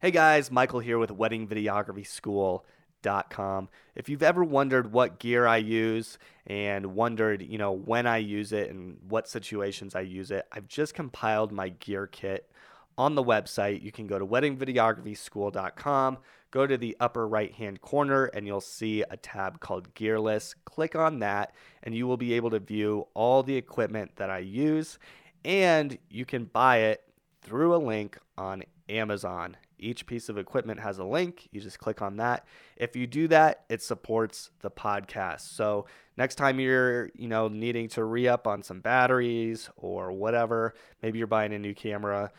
Hey guys, Michael here with weddingvideographyschool.com. If you've ever wondered what gear I use and wondered, you know, when I use it and what situations I use it, I've just compiled my gear kit on the website. You can go to weddingvideographyschool.com, go to the upper right-hand corner and you'll see a tab called Gear List. Click on that and you will be able to view all the equipment that I use and you can buy it through a link on Amazon. Each piece of equipment has a link. You just click on that. If you do that, it supports the podcast. So next time you're, you know, needing to re-up on some batteries or whatever, maybe you're buying a new camera,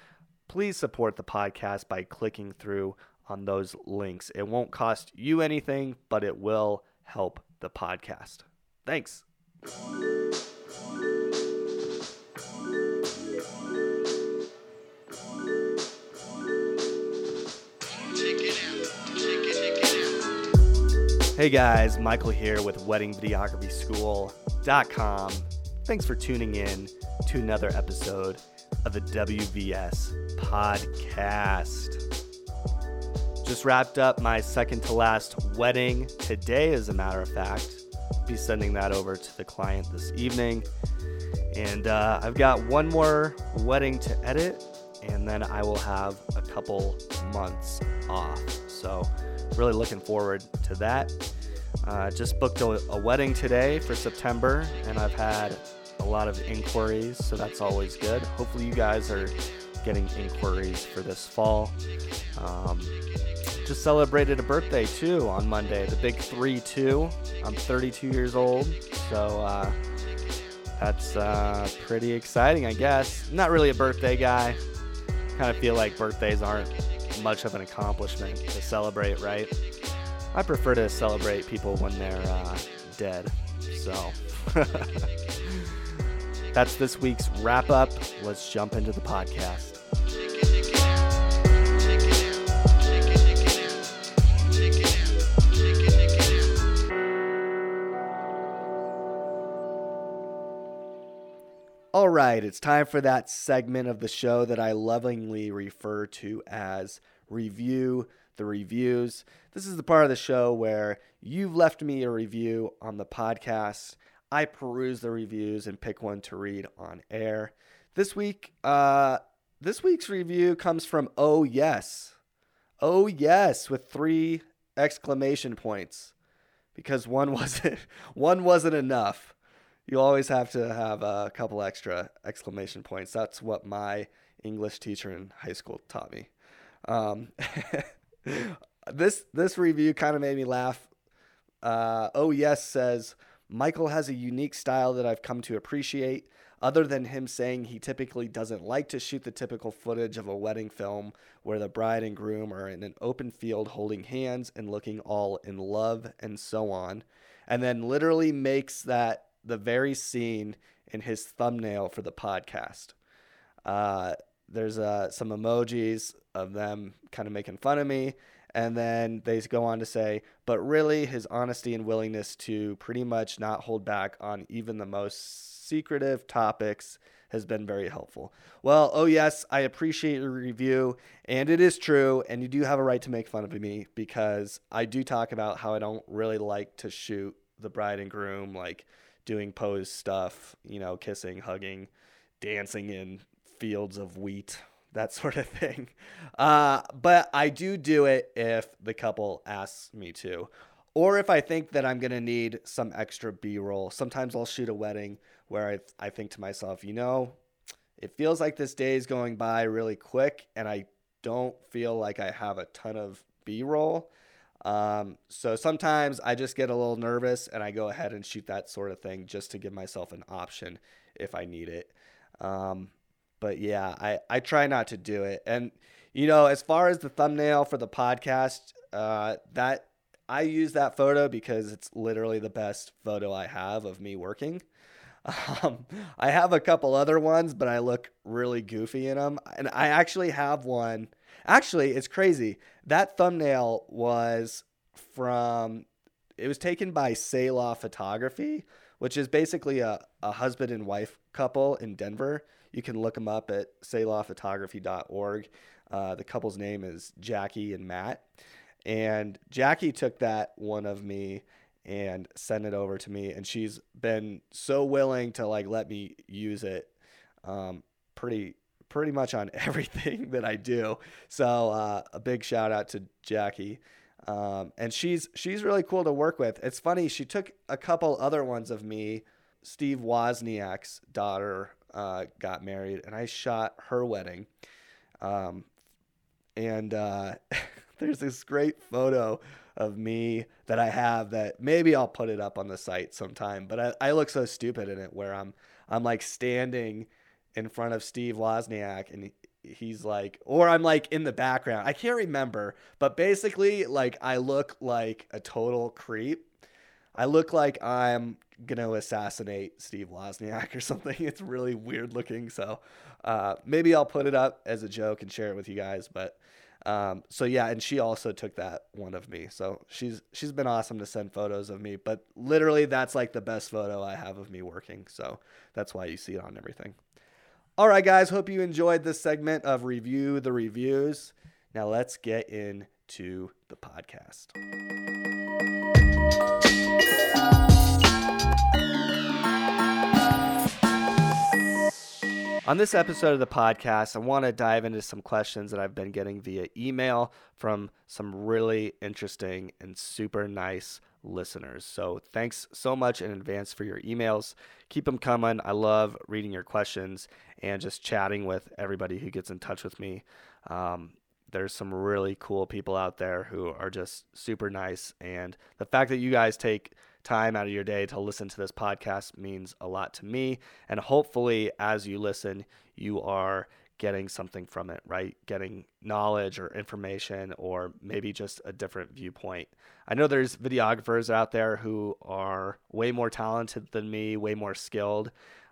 please support the podcast by clicking through on those links. It won't cost you anything, but it will help the podcast. Thanks. Hey guys, Michael here with WeddingVideographySchool.com. Thanks for tuning in to another episode of the WVS podcast. Just wrapped up my second to last wedding today, as a matter of fact. Be sending that over to the client this evening. And uh, I've got one more wedding to edit, and then I will have a couple months off. So, really looking forward to that. Uh, just booked a, a, wedding today for September, and I've had a lot of inquiries, so that's always good. Hopefully, you guys are getting inquiries for this fall. Um, just celebrated a birthday too on Monday, the big 3 2. I'm 32 years old, so uh, that's uh, pretty exciting, I guess. not really a birthday guy. Kind of feel like birthdays aren't much of an accomplishment to celebrate, right? I prefer to celebrate people when they're uh, dead. So that's this week's wrap up. Let's jump into the podcast. All right, it's time for that segment of the show that I lovingly refer to as review the reviews. This is the part of the show where you've left me a review on the podcast. I peruse the reviews and pick one to read on air. This week, uh, this week's review comes from Oh Yes. Oh Yes with three exclamation points because one wasn't one wasn't enough. You always have to have a couple extra exclamation points. That's what my English teacher in high school taught me. Um, this this review kind of made me laugh. Uh, oh yes says Michael has a unique style that I've come to appreciate. Other than him saying he typically doesn't like to shoot the typical footage of a wedding film where the bride and groom are in an open field holding hands and looking all in love and so on, and then literally makes that the very scene in his thumbnail for the podcast. Uh, there's uh, some emojis of them kind of making fun of me. And then they go on to say, but really, his honesty and willingness to pretty much not hold back on even the most secretive topics has been very helpful. Well, oh, yes, I appreciate your review. And it is true. And you do have a right to make fun of me because I do talk about how I don't really like to shoot the bride and groom, like doing pose stuff, you know, kissing, hugging, dancing in fields of wheat that sort of thing. Uh, but I do do it if the couple asks me to, or if I think that I'm going to need some extra B roll. Sometimes I'll shoot a wedding where I, I think to myself, you know, it feels like this day is going by really quick and I don't feel like I have a ton of B roll. Um, so sometimes I just get a little nervous and I go ahead and shoot that sort of thing just to give myself an option if I need it. Um, but yeah, I, I try not to do it. And, you know, as far as the thumbnail for the podcast, uh, that I use that photo because it's literally the best photo I have of me working. Um, I have a couple other ones, but I look really goofy in them. And I actually have one. Actually, it's crazy. That thumbnail was from, it was taken by Selah Photography, which is basically a, a husband and wife couple in Denver you can look them up at selahphotography.org. Uh, the couple's name is Jackie and Matt. And Jackie took that one of me and sent it over to me. And she's been so willing to like let me use it um, pretty pretty much on everything that I do. So uh, a big shout out to Jackie. Um, and she's she's really cool to work with. It's funny she took a couple other ones of me. Steve Wozniak's daughter uh, got married, and I shot her wedding. Um, and uh, there's this great photo of me that I have that maybe I'll put it up on the site sometime. But I, I look so stupid in it where I'm I'm like standing in front of Steve Wozniak and he's like or I'm like in the background. I can't remember, but basically like I look like a total creep. I look like I'm gonna assassinate Steve Wozniak or something. It's really weird looking. So uh, maybe I'll put it up as a joke and share it with you guys. But um, so yeah, and she also took that one of me. So she's she's been awesome to send photos of me. But literally, that's like the best photo I have of me working. So that's why you see it on everything. All right, guys. Hope you enjoyed this segment of review the reviews. Now let's get into the podcast. On this episode of the podcast, I want to dive into some questions that I've been getting via email from some really interesting and super nice listeners. So, thanks so much in advance for your emails. Keep them coming. I love reading your questions and just chatting with everybody who gets in touch with me. Um, there's some really cool people out there who are just super nice. And the fact that you guys take time out of your day to listen to this podcast means a lot to me. And hopefully, as you listen, you are getting something from it, right? Getting knowledge or information or maybe just a different viewpoint. I know there's videographers out there who are way more talented than me, way more skilled.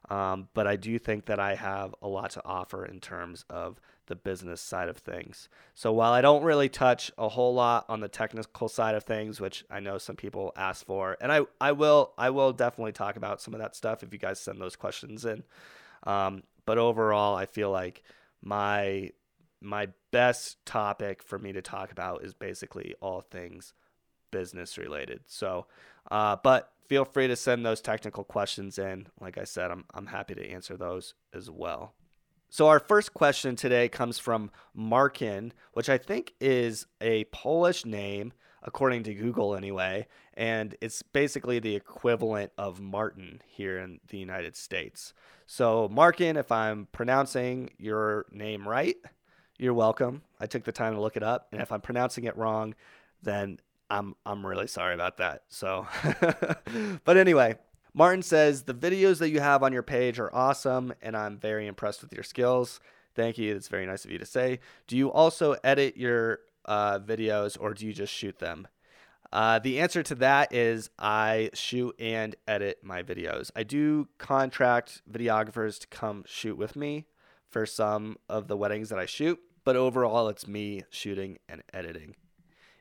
Um, but I do think that I have a lot to offer in terms of the business side of things. So while I don't really touch a whole lot on the technical side of things, which I know some people ask for, and I, I will I will definitely talk about some of that stuff if you guys send those questions in. Um, but overall, I feel like my my best topic for me to talk about is basically all things business related. So, uh, but feel free to send those technical questions in. Like I said, I'm I'm happy to answer those as well. So, our first question today comes from Markin, which I think is a Polish name, according to Google anyway. And it's basically the equivalent of Martin here in the United States. So, Markin, if I'm pronouncing your name right, you're welcome. I took the time to look it up. And if I'm pronouncing it wrong, then I'm, I'm really sorry about that. So, but anyway, Martin says, The videos that you have on your page are awesome, and I'm very impressed with your skills. Thank you. That's very nice of you to say. Do you also edit your uh, videos or do you just shoot them? Uh, the answer to that is I shoot and edit my videos. I do contract videographers to come shoot with me for some of the weddings that I shoot, but overall, it's me shooting and editing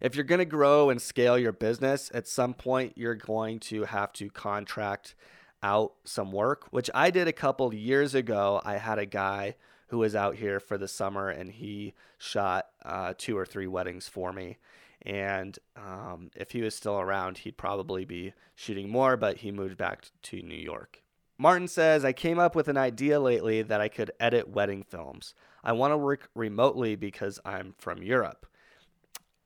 if you're going to grow and scale your business, at some point you're going to have to contract out some work, which I did a couple years ago. I had a guy who was out here for the summer and he shot uh, two or three weddings for me. And um, if he was still around, he'd probably be shooting more, but he moved back to New York. Martin says, I came up with an idea lately that I could edit wedding films. I want to work remotely because I'm from Europe.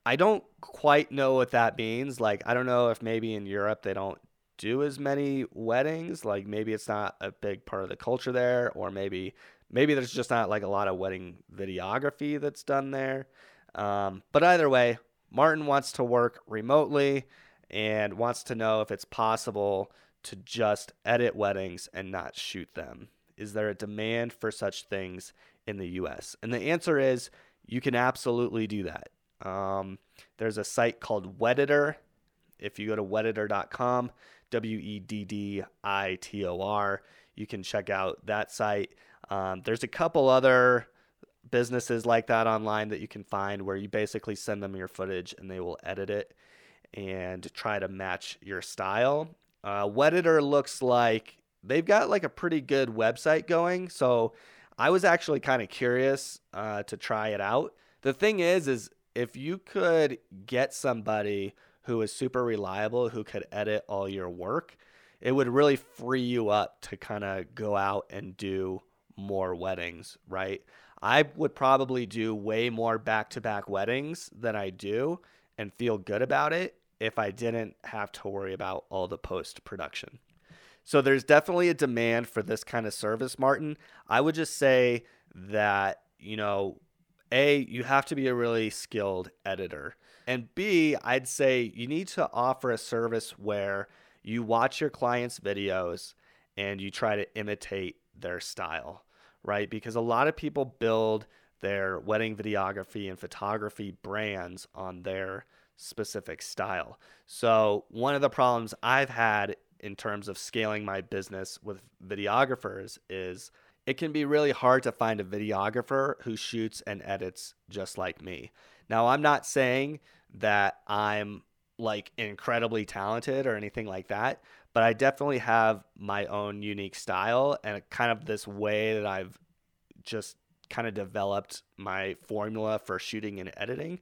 I don't quite know what that means. Like, I don't know if maybe in Europe they don't do as many weddings. Like, maybe it's not a big part of the culture there, or maybe maybe there's just not like a lot of wedding videography that's done there. Um, but either way, Martin wants to work remotely and wants to know if it's possible to just edit weddings and not shoot them. Is there a demand for such things in the US? And the answer is you can absolutely do that. Um, there's a site called Wedditor. If you go to wedditor.com, W E D D I T O R, you can check out that site. Um, there's a couple other businesses like that online that you can find where you basically send them your footage and they will edit it and try to match your style. Uh, Wedditor looks like they've got like a pretty good website going. So I was actually kind of curious uh, to try it out. The thing is, is if you could get somebody who is super reliable, who could edit all your work, it would really free you up to kind of go out and do more weddings, right? I would probably do way more back to back weddings than I do and feel good about it if I didn't have to worry about all the post production. So there's definitely a demand for this kind of service, Martin. I would just say that, you know, A, you have to be a really skilled editor. And B, I'd say you need to offer a service where you watch your clients' videos and you try to imitate their style, right? Because a lot of people build their wedding videography and photography brands on their specific style. So, one of the problems I've had in terms of scaling my business with videographers is it can be really hard to find a videographer who shoots and edits just like me. Now, I'm not saying that I'm like incredibly talented or anything like that, but I definitely have my own unique style and kind of this way that I've just kind of developed my formula for shooting and editing.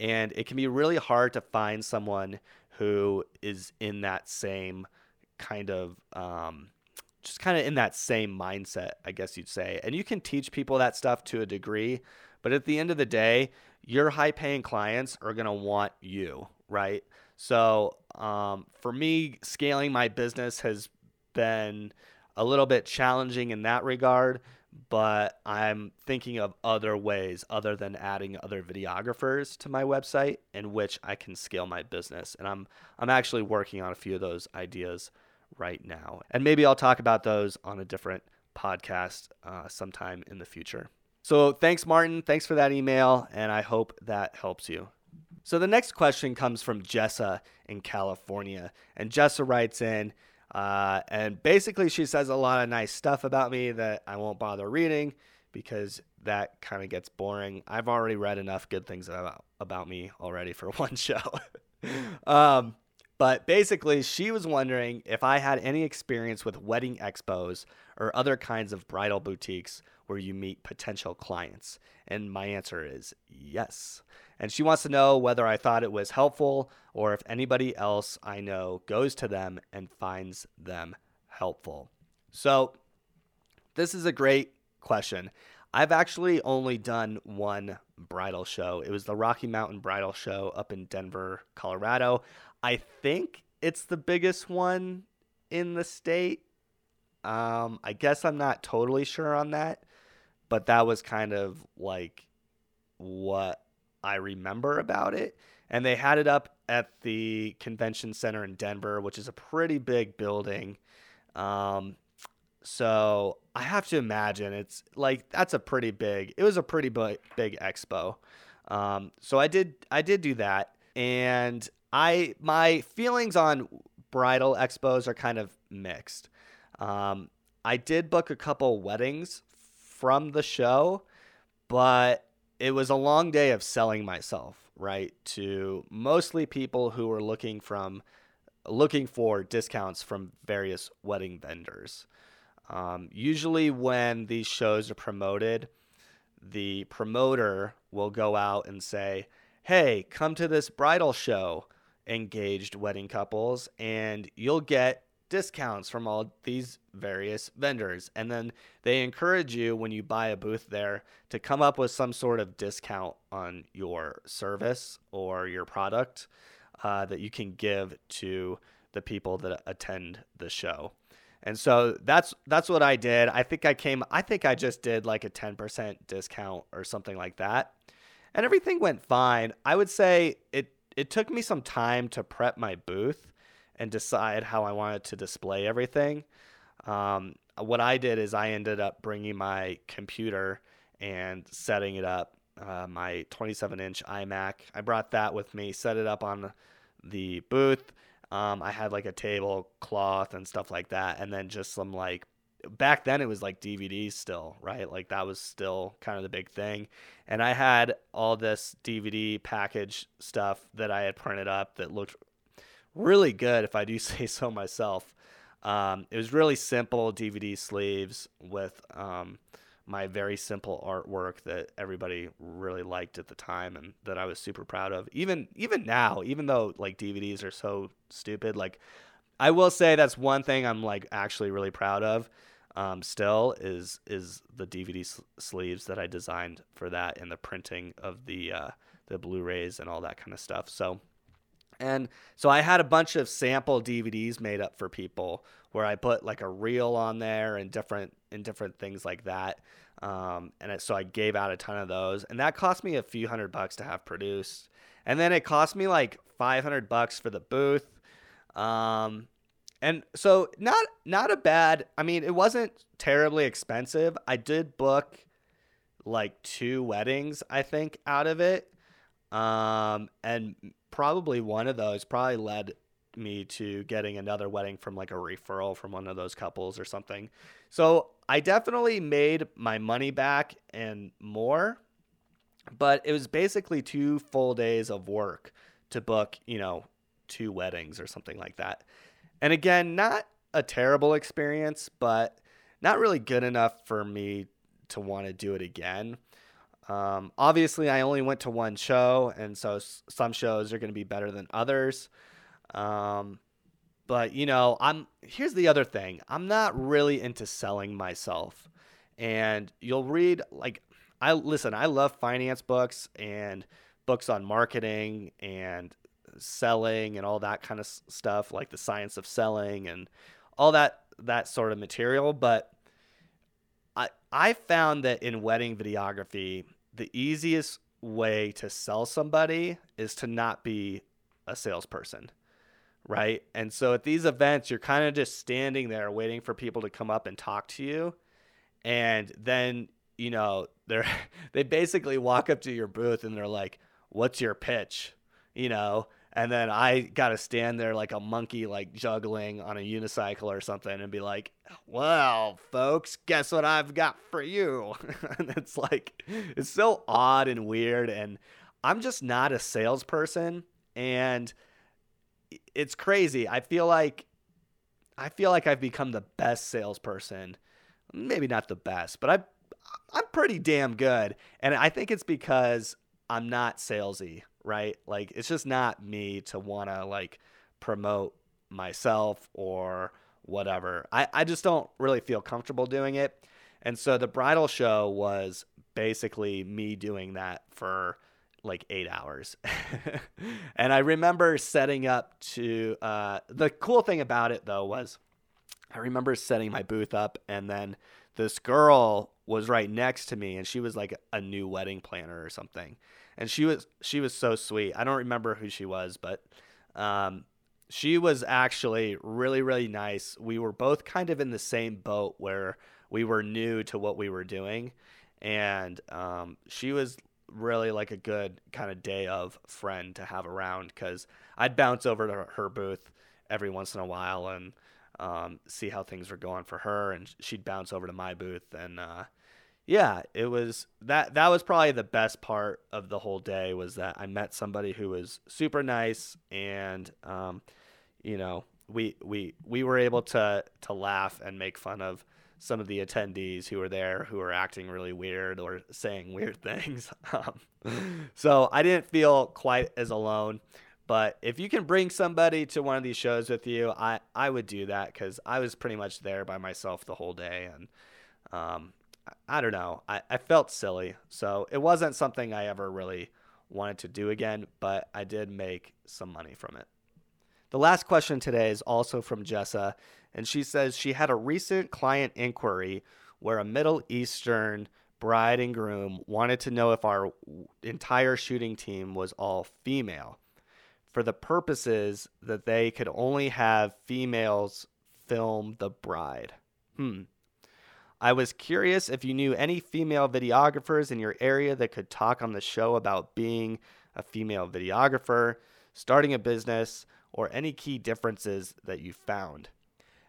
And it can be really hard to find someone who is in that same kind of um, just kind of in that same mindset, I guess you'd say. And you can teach people that stuff to a degree, but at the end of the day, your high paying clients are going to want you, right? So um, for me, scaling my business has been a little bit challenging in that regard, but I'm thinking of other ways other than adding other videographers to my website in which I can scale my business. And I'm I'm actually working on a few of those ideas right now. And maybe I'll talk about those on a different podcast uh, sometime in the future. So thanks, Martin. Thanks for that email, and I hope that helps you. So the next question comes from Jessa in California, and Jessa writes in, uh, and basically she says a lot of nice stuff about me that I won't bother reading because that kind of gets boring. I've already read enough good things about about me already for one show. um, but basically, she was wondering if I had any experience with wedding expos or other kinds of bridal boutiques where you meet potential clients. And my answer is yes. And she wants to know whether I thought it was helpful or if anybody else I know goes to them and finds them helpful. So, this is a great question. I've actually only done one bridal show. It was the Rocky Mountain Bridal Show up in Denver, Colorado. I think it's the biggest one in the state. Um, I guess I'm not totally sure on that, but that was kind of like what I remember about it. And they had it up at the convention center in Denver, which is a pretty big building. Um, so I have to imagine it's like that's a pretty big. It was a pretty big, big expo. Um, so I did I did do that, and I my feelings on bridal expos are kind of mixed. Um, I did book a couple weddings from the show, but it was a long day of selling myself, right? To mostly people who were looking from looking for discounts from various wedding vendors. Um, usually, when these shows are promoted, the promoter will go out and say, Hey, come to this bridal show, engaged wedding couples, and you'll get discounts from all these various vendors. And then they encourage you when you buy a booth there to come up with some sort of discount on your service or your product uh, that you can give to the people that attend the show. And so that's that's what I did. I think I came I think I just did like a 10% discount or something like that. And everything went fine. I would say it it took me some time to prep my booth and decide how I wanted to display everything. Um, what I did is I ended up bringing my computer and setting it up, uh, my 27 inch iMac. I brought that with me, set it up on the booth. Um, I had like a tablecloth and stuff like that, and then just some like back then it was like DVDs still, right? Like that was still kind of the big thing. And I had all this DVD package stuff that I had printed up that looked really good, if I do say so myself. Um, it was really simple DVD sleeves with um, my very simple artwork that everybody really liked at the time and that I was super proud of. Even even now, even though like DVDs are so stupid, like I will say that's one thing I'm like actually really proud of. Um, still is is the DVD s- sleeves that I designed for that and the printing of the uh, the Blu-rays and all that kind of stuff. So and so I had a bunch of sample DVDs made up for people where I put like a reel on there and different and different things like that. Um, and it, so I gave out a ton of those, and that cost me a few hundred bucks to have produced. And then it cost me like 500 bucks for the booth. Um, and so not not a bad. I mean, it wasn't terribly expensive. I did book like two weddings, I think, out of it. Um, and probably one of those probably led me to getting another wedding from like a referral from one of those couples or something. So I definitely made my money back and more, but it was basically two full days of work to book, you know, two weddings or something like that. And again, not a terrible experience, but not really good enough for me to want to do it again. Um, obviously, I only went to one show, and so some shows are going to be better than others. Um, but you know, I'm here's the other thing. I'm not really into selling myself. And you'll read like I listen, I love finance books and books on marketing and selling and all that kind of stuff, like the science of selling and all that that sort of material, but I I found that in wedding videography, the easiest way to sell somebody is to not be a salesperson right? And so at these events, you're kind of just standing there waiting for people to come up and talk to you. And then, you know, they're they basically walk up to your booth and they're like, "What's your pitch?" You know, and then I got to stand there like a monkey like juggling on a unicycle or something and be like, "Well, folks, guess what I've got for you?" and it's like it's so odd and weird and I'm just not a salesperson and it's crazy. I feel like I feel like I've become the best salesperson. Maybe not the best, but I I'm pretty damn good. And I think it's because I'm not salesy, right? Like it's just not me to want to like promote myself or whatever. I, I just don't really feel comfortable doing it. And so the bridal show was basically me doing that for like eight hours. and I remember setting up to, uh, the cool thing about it though was I remember setting my booth up and then this girl was right next to me and she was like a new wedding planner or something. And she was, she was so sweet. I don't remember who she was, but, um, she was actually really, really nice. We were both kind of in the same boat where we were new to what we were doing. And um, she was really like a good kind of day of friend to have around because I'd bounce over to her booth every once in a while and um, see how things were going for her, and she'd bounce over to my booth, and uh, yeah, it was that that was probably the best part of the whole day was that I met somebody who was super nice, and um, you know we we we were able to to laugh and make fun of some of the attendees who were there who were acting really weird or saying weird things. Um, so I didn't feel quite as alone. But if you can bring somebody to one of these shows with you, I, I would do that because I was pretty much there by myself the whole day. And um, I, I don't know, I, I felt silly. So it wasn't something I ever really wanted to do again, but I did make some money from it. The last question today is also from Jessa, and she says she had a recent client inquiry where a Middle Eastern bride and groom wanted to know if our entire shooting team was all female for the purposes that they could only have females film the bride. Hmm. I was curious if you knew any female videographers in your area that could talk on the show about being a female videographer, starting a business, or any key differences that you found,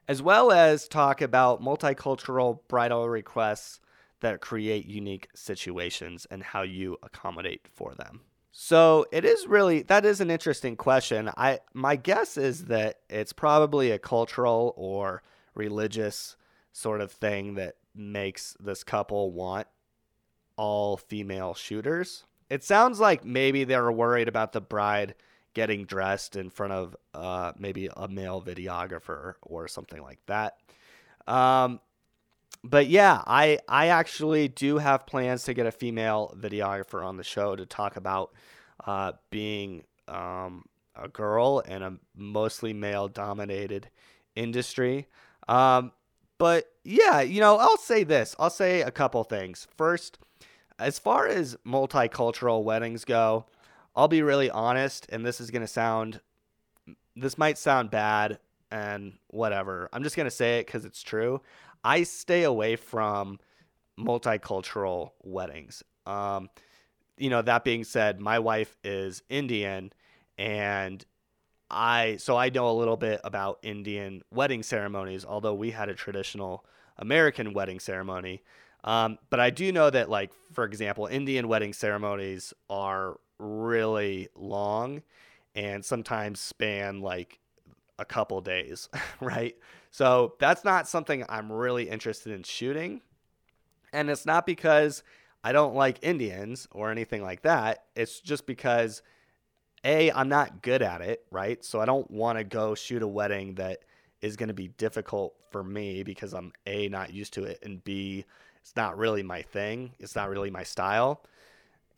as well as talk about multicultural bridal requests that create unique situations and how you accommodate for them. So it is really that is an interesting question. I my guess is that it's probably a cultural or religious sort of thing that makes this couple want all female shooters. It sounds like maybe they were worried about the bride getting dressed in front of uh, maybe a male videographer or something like that. Um, but yeah, I I actually do have plans to get a female videographer on the show to talk about uh, being um, a girl in a mostly male dominated industry. Um, but yeah, you know, I'll say this. I'll say a couple things. First, as far as multicultural weddings go, I'll be really honest, and this is going to sound, this might sound bad and whatever. I'm just going to say it because it's true. I stay away from multicultural weddings. Um, you know, that being said, my wife is Indian and I so I know a little bit about Indian wedding ceremonies, although we had a traditional American wedding ceremony. Um, but I do know that, like for example, Indian wedding ceremonies are really long and sometimes span like a couple days, right? So that's not something I'm really interested in shooting. And it's not because I don't like Indians or anything like that. It's just because A, I'm not good at it, right? So I don't want to go shoot a wedding that is going to be difficult for me because I'm A, not used to it, and B, it's not really my thing. It's not really my style.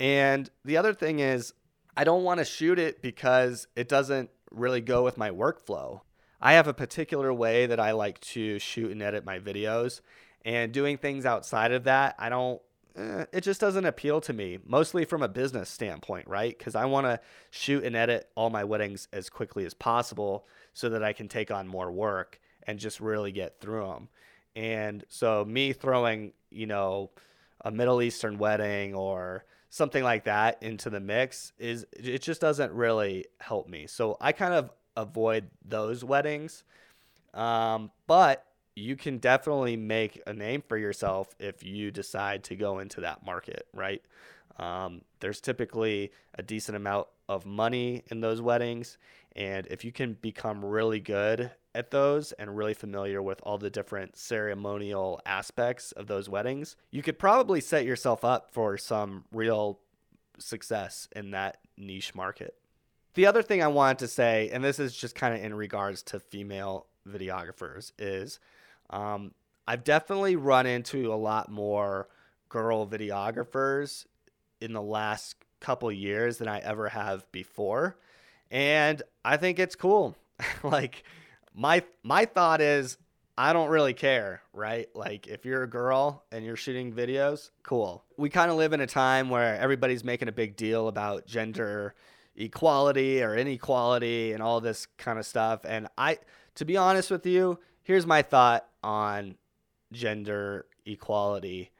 And the other thing is, I don't want to shoot it because it doesn't really go with my workflow. I have a particular way that I like to shoot and edit my videos, and doing things outside of that, I don't. Eh, it just doesn't appeal to me, mostly from a business standpoint, right? Because I want to shoot and edit all my weddings as quickly as possible so that I can take on more work and just really get through them. And so, me throwing, you know, a Middle Eastern wedding or something like that into the mix is it just doesn't really help me. So I kind of avoid those weddings. Um, but you can definitely make a name for yourself if you decide to go into that market, right? Um, there's typically a decent amount of money in those weddings. And if you can become really good at those and really familiar with all the different ceremonial aspects of those weddings, you could probably set yourself up for some real success in that niche market. The other thing I wanted to say, and this is just kind of in regards to female videographers, is um, I've definitely run into a lot more girl videographers in the last couple years than I ever have before. And I think it's cool. like my my thought is I don't really care, right? Like if you're a girl and you're shooting videos, cool. We kind of live in a time where everybody's making a big deal about gender equality or inequality and all this kind of stuff. And I, to be honest with you, here's my thought on gender equality.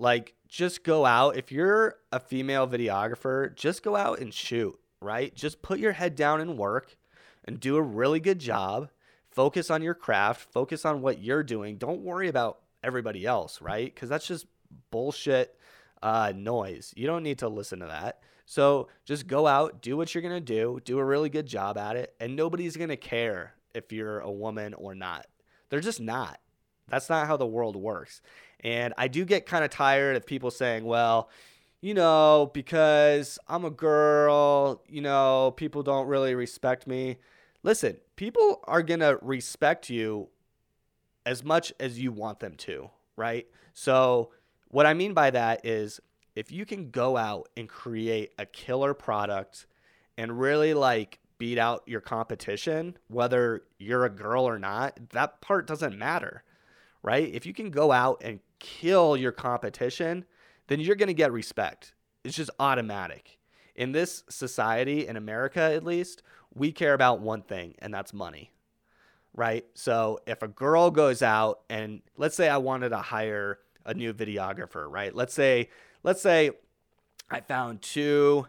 Like, just go out. If you're a female videographer, just go out and shoot, right? Just put your head down and work and do a really good job. Focus on your craft, focus on what you're doing. Don't worry about everybody else, right? Because that's just bullshit uh, noise. You don't need to listen to that. So just go out, do what you're going to do, do a really good job at it, and nobody's going to care if you're a woman or not. They're just not. That's not how the world works. And I do get kind of tired of people saying, well, you know, because I'm a girl, you know, people don't really respect me. Listen, people are going to respect you as much as you want them to, right? So, what I mean by that is if you can go out and create a killer product and really like beat out your competition, whether you're a girl or not, that part doesn't matter, right? If you can go out and kill your competition, then you're going to get respect. It's just automatic. In this society, in America at least, we care about one thing, and that's money, right? So if a girl goes out and let's say I wanted to hire a new videographer, right? Let's say let's say I found two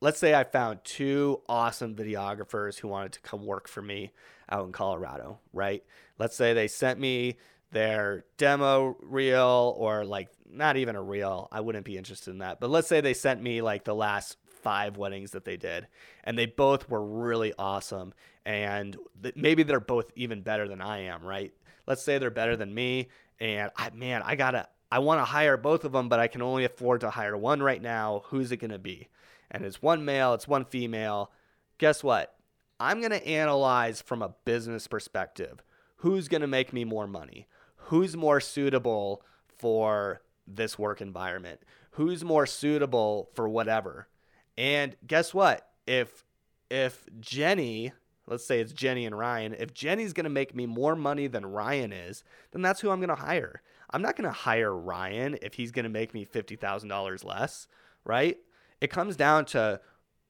let's say I found two awesome videographers who wanted to come work for me out in Colorado, right? Let's say they sent me their demo reel or like not even a reel. I wouldn't be interested in that. But let's say they sent me like the last five weddings that they did, and they both were really awesome. And th- maybe they're both even better than I am, right? Let's say they're better than me, and I man, I gotta, I want to hire both of them, but I can only afford to hire one right now. Who's it gonna be? And it's one male, it's one female. Guess what? I'm gonna analyze from a business perspective. Who's gonna make me more money? Who's more suitable for this work environment? Who's more suitable for whatever? And guess what? If if Jenny, let's say it's Jenny and Ryan, if Jenny's going to make me more money than Ryan is, then that's who I'm going to hire. I'm not going to hire Ryan if he's going to make me $50,000 less, right? It comes down to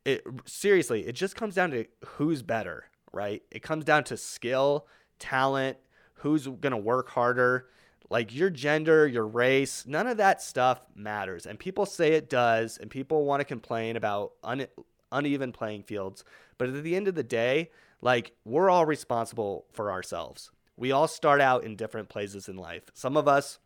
it seriously, it just comes down to who's better, right? It comes down to skill, talent, who's going to work harder like your gender, your race, none of that stuff matters. And people say it does, and people want to complain about un- uneven playing fields. But at the end of the day, like we're all responsible for ourselves. We all start out in different places in life. Some of us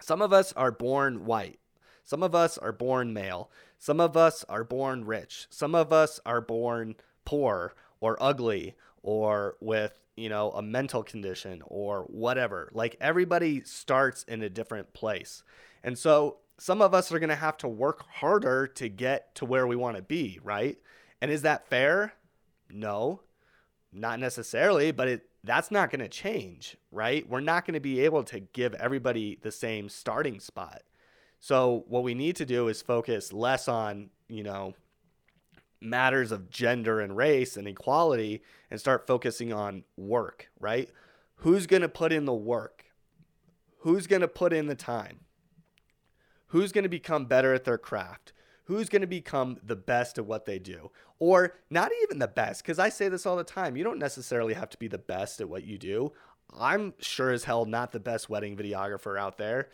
some of us are born white. Some of us are born male. Some of us are born rich. Some of us are born poor or ugly or with you know, a mental condition or whatever. Like everybody starts in a different place. And so some of us are going to have to work harder to get to where we want to be, right? And is that fair? No. Not necessarily, but it that's not going to change, right? We're not going to be able to give everybody the same starting spot. So what we need to do is focus less on, you know, matters of gender and race and equality and start focusing on work, right? Who's going to put in the work? Who's going to put in the time? Who's going to become better at their craft? Who's going to become the best at what they do? Or not even the best, because I say this all the time. You don't necessarily have to be the best at what you do. I'm sure as hell not the best wedding videographer out there.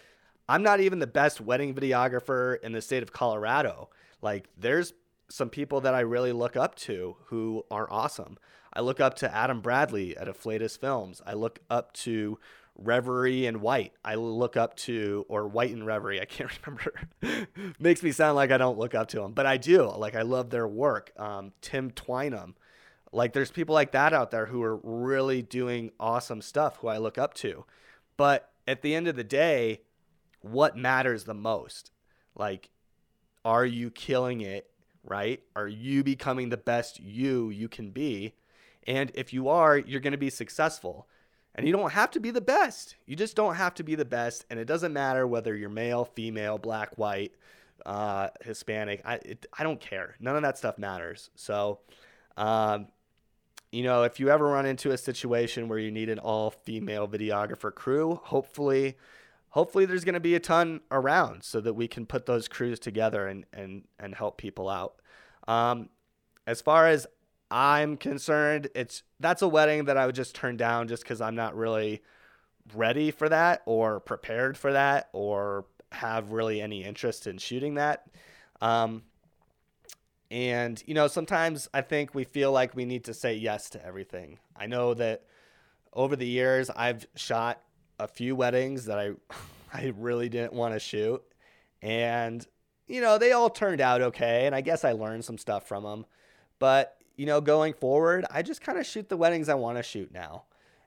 I'm not even the best wedding videographer in the state of Colorado. Like, there's some people that I really look up to who are awesome. I look up to Adam Bradley at Afflatus Films. I look up to Reverie and White. I look up to, or White and Reverie. I can't remember. Makes me sound like I don't look up to them, but I do. Like I love their work. Um, Tim Twynham. Like there's people like that out there who are really doing awesome stuff who I look up to. But at the end of the day, what matters the most? Like, are you killing it right? Are you becoming the best you you can be? And if you are, you're going to be successful. And you don't have to be the best. You just don't have to be the best. And it doesn't matter whether you're male, female, black, white, uh, Hispanic. I, it, I don't care. None of that stuff matters. So, um, you know, if you ever run into a situation where you need an all female videographer crew, hopefully hopefully there's going to be a ton around so that we can put those crews together and and and help people out. Um, as far as I'm concerned, it's that's a wedding that I would just turn down just because I'm not really ready for that or prepared for that or have really any interest in shooting that. Um, and you know, sometimes I think we feel like we need to say yes to everything. I know that over the years I've shot a few weddings that I I really didn't want to shoot, and you know they all turned out okay, and I guess I learned some stuff from them. But you know, going forward, I just kind of shoot the weddings I want to shoot now,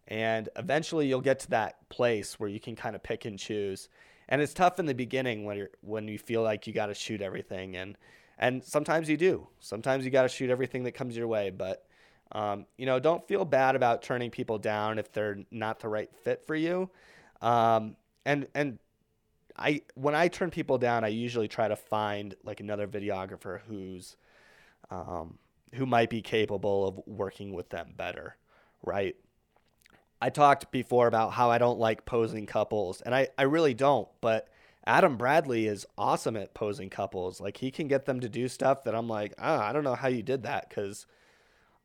and eventually you'll get to that place where you can kind of pick and choose. And it's tough in the beginning when you're when you feel like you got to shoot everything, and and sometimes you do. Sometimes you got to shoot everything that comes your way, but um, you know, don't feel bad about turning people down if they're not the right fit for you. Um, and and I when I turn people down, I usually try to find like another videographer who's um, who might be capable of working with them better, right? I talked before about how I don't like posing couples, and I, I really don't, but Adam Bradley is awesome at posing couples. Like he can get them to do stuff that I'm like, ah, I don't know how you did that because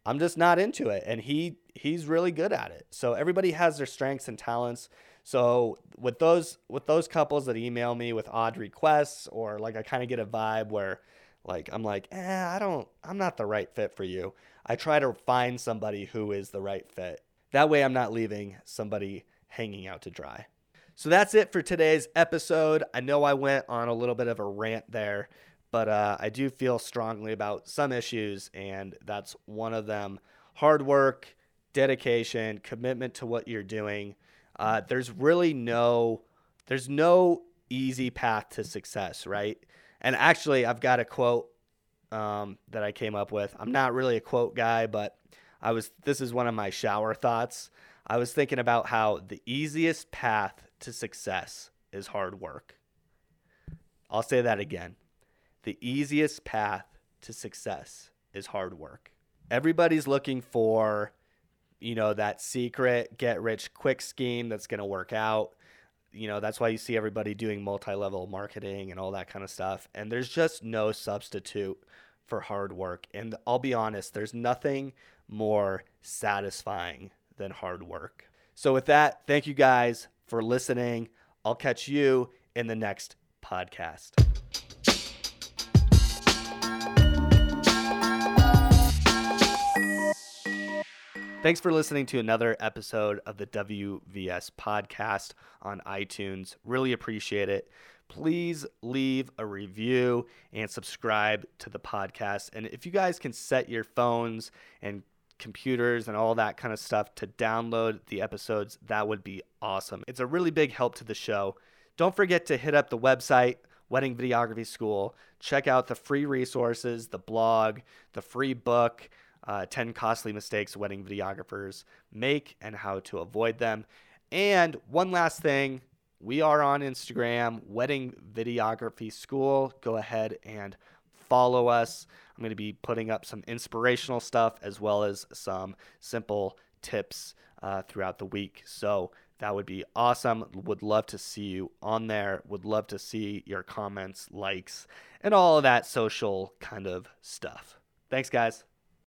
I'm just not into it. And he he's really good at it. So everybody has their strengths and talents. So with those with those couples that email me with odd requests or like I kind of get a vibe where like I'm like, eh, I don't I'm not the right fit for you. I try to find somebody who is the right fit. That way I'm not leaving somebody hanging out to dry. So that's it for today's episode. I know I went on a little bit of a rant there, but uh, I do feel strongly about some issues, and that's one of them. Hard work, dedication, commitment to what you're doing. Uh, there's really no, there's no easy path to success, right? And actually, I've got a quote um, that I came up with. I'm not really a quote guy, but I was. This is one of my shower thoughts. I was thinking about how the easiest path to success is hard work. I'll say that again. The easiest path to success is hard work. Everybody's looking for, you know, that secret get rich quick scheme that's going to work out. You know, that's why you see everybody doing multi level marketing and all that kind of stuff. And there's just no substitute for hard work. And I'll be honest, there's nothing more satisfying than hard work. So, with that, thank you guys for listening. I'll catch you in the next podcast. Thanks for listening to another episode of the WVS podcast on iTunes. Really appreciate it. Please leave a review and subscribe to the podcast. And if you guys can set your phones and computers and all that kind of stuff to download the episodes, that would be awesome. It's a really big help to the show. Don't forget to hit up the website, Wedding Videography School. Check out the free resources, the blog, the free book, uh, 10 Costly Mistakes Wedding Videographers Make and How to Avoid Them. And one last thing we are on Instagram, Wedding Videography School. Go ahead and follow us. I'm going to be putting up some inspirational stuff as well as some simple tips uh, throughout the week. So that would be awesome. Would love to see you on there. Would love to see your comments, likes, and all of that social kind of stuff. Thanks, guys.